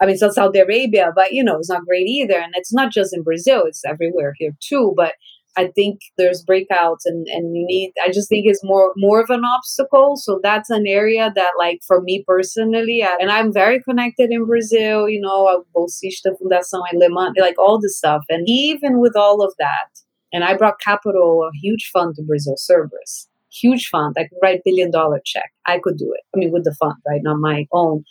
I mean, it's Saudi Arabia, but you know, it's not great either. And it's not just in Brazil, it's everywhere here too. But I think there's breakouts and, and you need I just think it's more more of an obstacle. So that's an area that like for me personally I, and I'm very connected in Brazil, you know, Bolsista Fundação Lemann, like all this stuff. And even with all of that, and I brought capital, a huge fund to Brazil, Cerberus. huge fund. I could write billion dollar check. I could do it. I mean, with the fund, right? Not my own.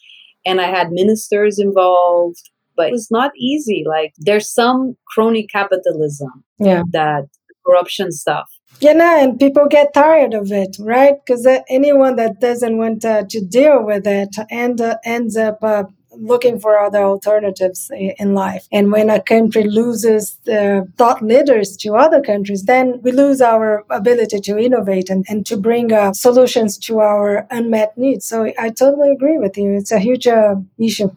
And I had ministers involved, but it's not easy. Like there's some crony capitalism. Yeah. That corruption stuff. Yeah, no, and people get tired of it, right? Because anyone that doesn't want uh, to deal with it end, uh, ends up uh, looking for other alternatives in life. And when a country loses the thought leaders to other countries, then we lose our ability to innovate and, and to bring uh, solutions to our unmet needs. So I totally agree with you. It's a huge uh, issue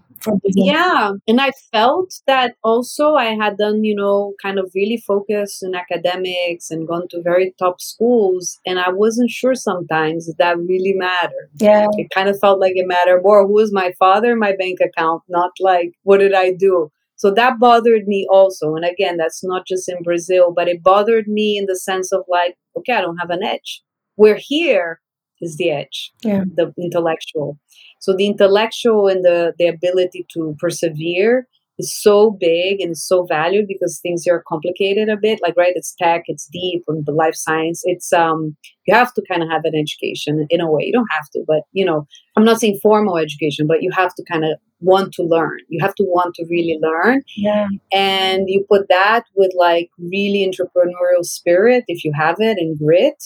yeah. And I felt that also I had done, you know, kind of really focused in academics and gone to very top schools. And I wasn't sure sometimes that, that really mattered. Yeah. It kind of felt like it mattered more who was my father, my bank account, not like what did I do. So that bothered me also. And again, that's not just in Brazil, but it bothered me in the sense of like, okay, I don't have an edge. We're here is the edge, yeah. the intellectual. So the intellectual and the, the ability to persevere is so big and so valued because things are complicated a bit. Like right, it's tech, it's deep, and the life science. It's um you have to kind of have an education in a way. You don't have to, but you know, I'm not saying formal education, but you have to kind of want to learn. You have to want to really learn. Yeah. And you put that with like really entrepreneurial spirit if you have it and grit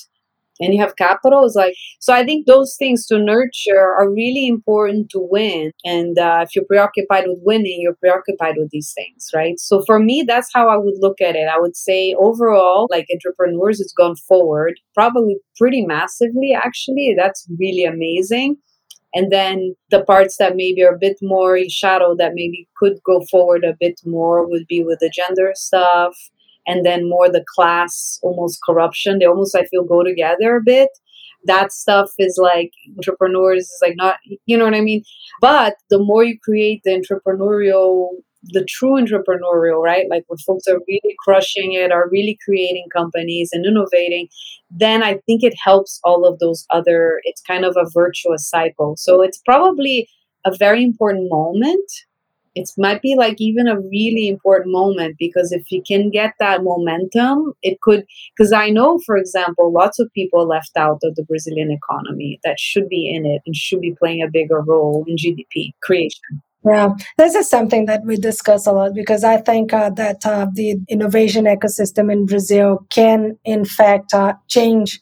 and you have capital is like so i think those things to nurture are really important to win. And uh, if you're preoccupied with winning you're preoccupied with these things right? So for me that's how i would look at it. I would say overall like entrepreneurs it's gone forward probably pretty massively actually. That's really amazing. And then the parts that maybe are a bit more in shadow that maybe could go forward a bit more would be with the gender stuff and then more the class almost corruption. They almost i feel go together a bit. That stuff is like entrepreneurs is like not you know what i mean? But the more you create the entrepreneurial the true entrepreneurial right? Like when folks are really crushing it are really creating companies and innovating then i think it helps all of those other it's kind of a virtuous cycle. So it's probably a very important moment it might be like even a really important moment because if you can get that momentum it could because i know for example lots of people left out of the brazilian economy that should be in it and should be playing a bigger role in gdp creation. Yeah, this is something that we discuss a lot because I think uh, that uh, the innovation ecosystem in Brazil can, in fact, uh, change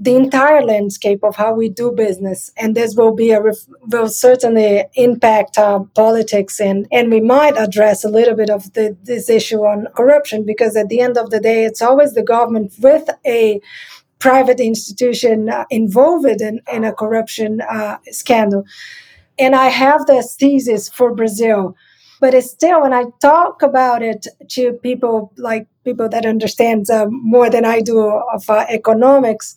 the entire landscape of how we do business and this will be a ref- will certainly impact uh, politics and and we might address a little bit of the, this issue on corruption because at the end of the day it's always the government with a private institution uh, involved in, in a corruption uh, scandal. And i have this thesis for brazil but it's still when i talk about it to people like people that understand uh, more than i do of uh, economics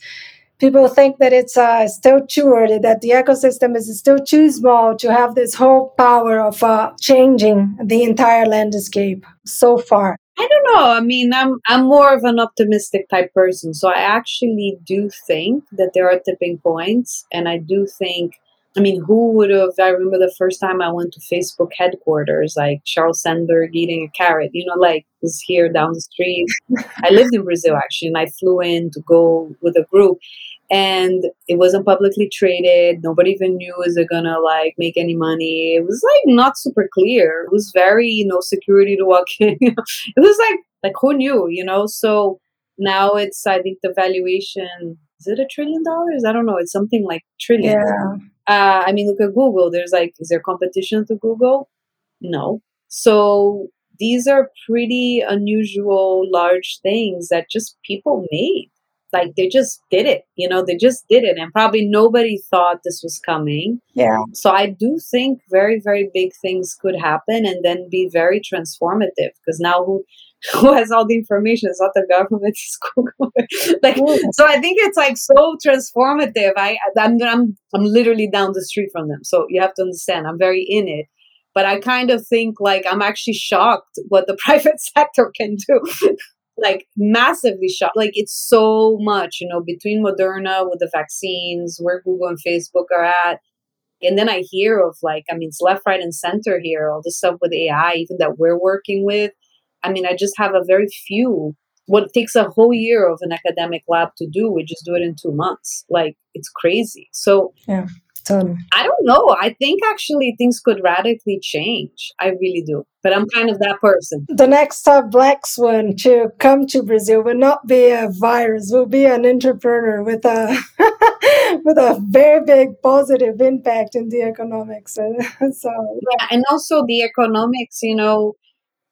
people think that it's uh, still too early, that the ecosystem is still too small to have this whole power of uh, changing the entire landscape so far. I don't know. I mean, I'm I'm more of an optimistic type person, so I actually do think that there are tipping points, and I do think. I mean, who would have? I remember the first time I went to Facebook headquarters, like Sheryl Sandberg eating a carrot. You know, like was here down the street. I lived in Brazil actually, and I flew in to go with a group, and it wasn't publicly traded nobody even knew is it gonna like make any money it was like not super clear it was very you know security to walk in it was like like who knew you know so now it's i think the valuation is it a trillion dollars i don't know it's something like trillion yeah. Uh, i mean look at google. There's like is there competition to google? No. So these are pretty unusual large things that just people made. Like they just did it you know? They just did it and probably nobody thought this was coming. Yeah. So i do think very very big things could happen and then be very transformative because now who who has all the information it's not the government it's google like so i think it's like so transformative i I'm, I'm i'm literally down the street from them so you have to understand i'm very in it but i kind of think like i'm actually shocked what the private sector can do like massively shocked. Like it's so much, you know, between Moderna with the vaccines, where Google and Facebook are at. And then I hear of like, I mean, it's left, right, and center here, all the stuff with AI, even that we're working with. I mean, I just have a very few what takes a whole year of an academic lab to do, we just do it in two months. Like it's crazy. So yeah. Totally. I don't know. I think actually things could radically change. I really do. But I'm kind of that person. The next uh, black swan to come to Brazil will not be a virus, will be an entrepreneur with a with a very big positive impact in the economics. so yeah, and also the economics, you know,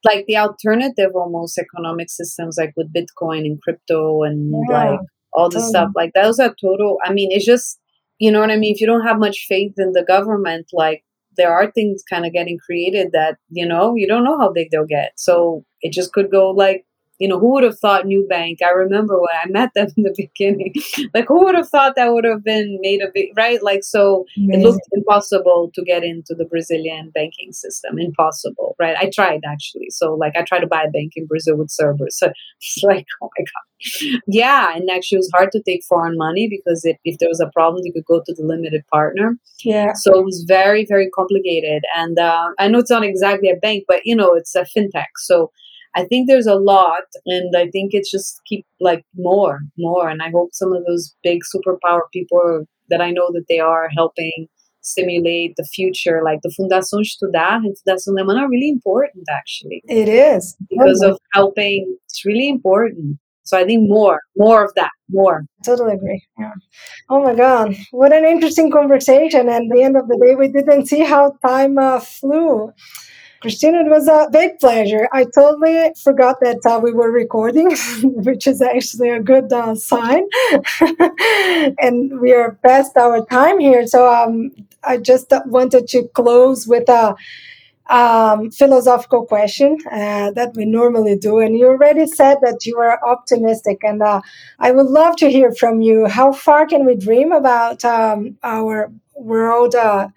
like the alternative almost economic systems like with Bitcoin and crypto and yeah, like all the totally. stuff um, like those are total I mean it's just you know what I mean? If you don't have much faith in the government, like there are things kind of getting created that, you know, you don't know how big they'll get. So it just could go like you know, who would have thought Nubank? I remember when I met them in the beginning. like, who would have thought that would have been made a big, right? Like, so Amazing. it looked impossible to get into the Brazilian banking system. Impossible, right? I tried actually. So, like, I tried to buy a bank in Brazil with Cerberus. So it's like, oh my God. Yeah. And actually, it was hard to take foreign money because if, if there was a problem, you could go to the limited partner. Yeah. So it was very, very complicated. And uh, I know it's not exactly a bank, but, you know, it's a fintech. So, I think there's a lot, and I think it's just keep like more, more. And I hope some of those big superpower people that I know that they are helping stimulate the future, like the Fundação Estudar and Fundação Lemann are really important actually. It is. Because of helping, it's really important. So I think more, more of that, more. Totally agree. Yeah. Oh my God, what an interesting conversation! And at the end of the day, we didn't see how time uh, flew. Christina, it was a big pleasure. I totally forgot that uh, we were recording, which is actually a good uh, sign. and we are past our time here. So um, I just wanted to close with a um, philosophical question uh, that we normally do. And you already said that you are optimistic. And uh, I would love to hear from you. How far can we dream about um, our world? Uh,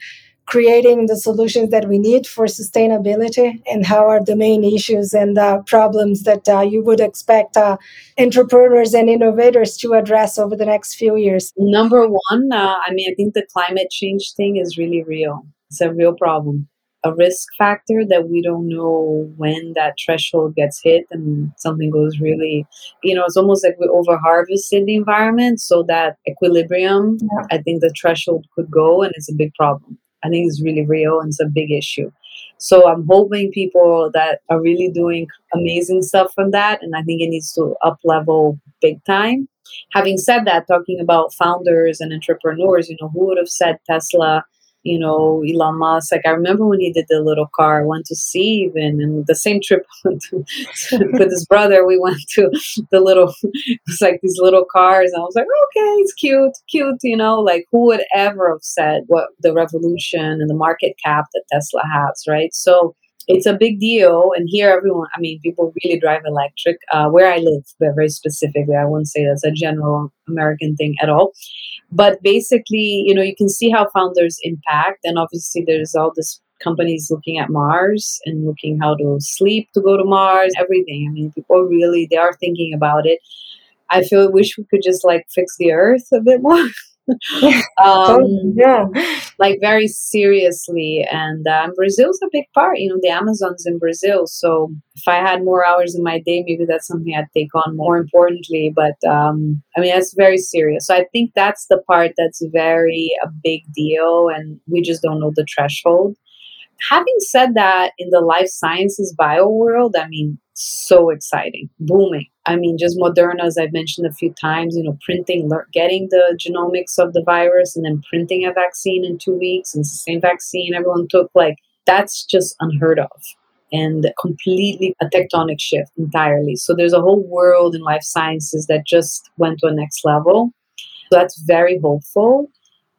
creating the solutions that we need for sustainability and how are the main issues and uh, problems that uh, you would expect uh, entrepreneurs and innovators to address over the next few years? Number one, uh, I mean, I think the climate change thing is really real. It's a real problem. A risk factor that we don't know when that threshold gets hit and something goes really, you know, it's almost like we over harvested the environment. So that equilibrium, yeah. I think the threshold could go and it's a big problem. I think it's really real and it's a big issue. So I'm hoping people that are really doing amazing stuff from that, and I think it needs to up level big time. Having said that, talking about founders and entrepreneurs, you know, who would have said Tesla you know, Elon Musk. Like I remember when he did the little car, I went to see even, and the same trip with his brother, we went to the little, it was like these little cars, and I was like, okay, it's cute, cute, you know, like who would ever have said what the revolution and the market cap that Tesla has, right? So it's a big deal. And here, everyone, I mean, people really drive electric. Uh, where I live, very specifically, I wouldn't say that's a general American thing at all. But basically, you know, you can see how founders impact. And obviously, there's all this companies looking at Mars and looking how to sleep to go to Mars, everything. I mean, people really, they are thinking about it. I feel wish we could just like fix the earth a bit more. um, yeah, like very seriously. And um, Brazil's a big part. You know, the Amazon's in Brazil. So if I had more hours in my day, maybe that's something I'd take on more importantly. But um, I mean, that's very serious. So I think that's the part that's very a big deal, and we just don't know the threshold. Having said that, in the life sciences bio world, I mean, so exciting, booming. I mean, just Moderna, as I've mentioned a few times, you know, printing, getting the genomics of the virus and then printing a vaccine in two weeks, and it's the same vaccine everyone took. Like, that's just unheard of and completely a tectonic shift entirely. So there's a whole world in life sciences that just went to a next level. So that's very hopeful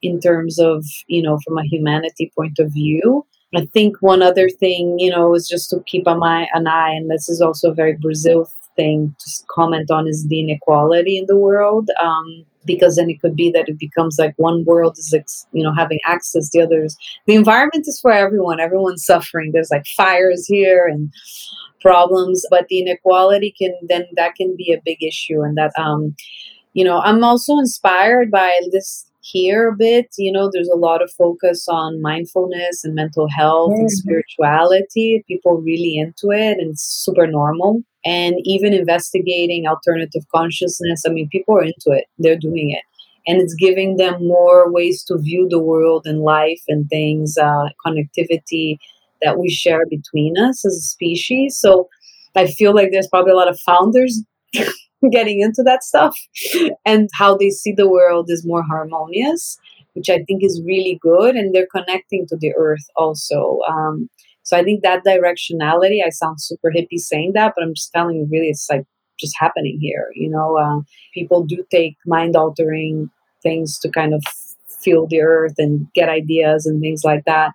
in terms of, you know, from a humanity point of view. I think one other thing, you know, is just to keep an eye, an eye, and this is also a very Brazil thing to comment on, is the inequality in the world. Um, because then it could be that it becomes like one world is, you know, having access, the others. The environment is for everyone. Everyone's suffering. There's like fires here and problems, but the inequality can then that can be a big issue, and that um, you know, I'm also inspired by this here a bit. You know, there's a lot of focus on mindfulness and mental health mm-hmm. and spirituality. People really into it and it's super normal. And even investigating alternative consciousness. I mean, people are into it. They're doing it. And it's giving them more ways to view the world and life and things, uh, connectivity that we share between us as a species. So I feel like there's probably a lot of founders getting into that stuff and how they see the world is more harmonious which i think is really good and they're connecting to the earth also um, so i think that directionality i sound super hippie saying that but i'm just telling you really it's like just happening here you know uh, people do take mind altering things to kind of feel the earth and get ideas and things like that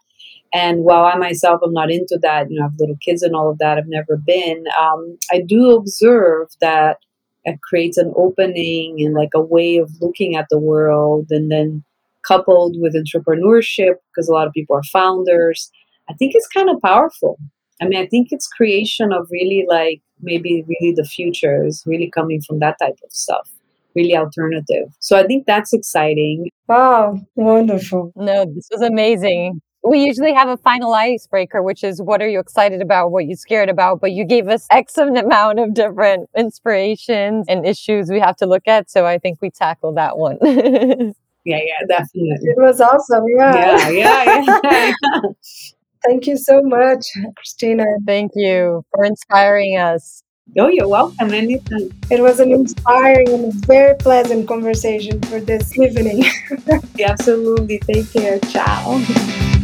and while I myself am not into that, you know, I have little kids and all of that, I've never been. Um, I do observe that it creates an opening and like a way of looking at the world and then coupled with entrepreneurship because a lot of people are founders i think it's kind of powerful i mean i think it's creation of really like maybe really the future is really coming from that type of stuff really alternative so i think that's exciting wow wonderful no this was amazing we usually have a final icebreaker, which is what are you excited about, what you scared about, but you gave us X amount of different inspirations and issues we have to look at. So I think we tackled that one. yeah, yeah, definitely. It was awesome. Yeah, yeah, yeah. yeah. Thank you so much, Christina. Thank you for inspiring us. Oh, you're welcome anytime. It was an inspiring and very pleasant conversation for this evening. Absolutely. Take care. Ciao.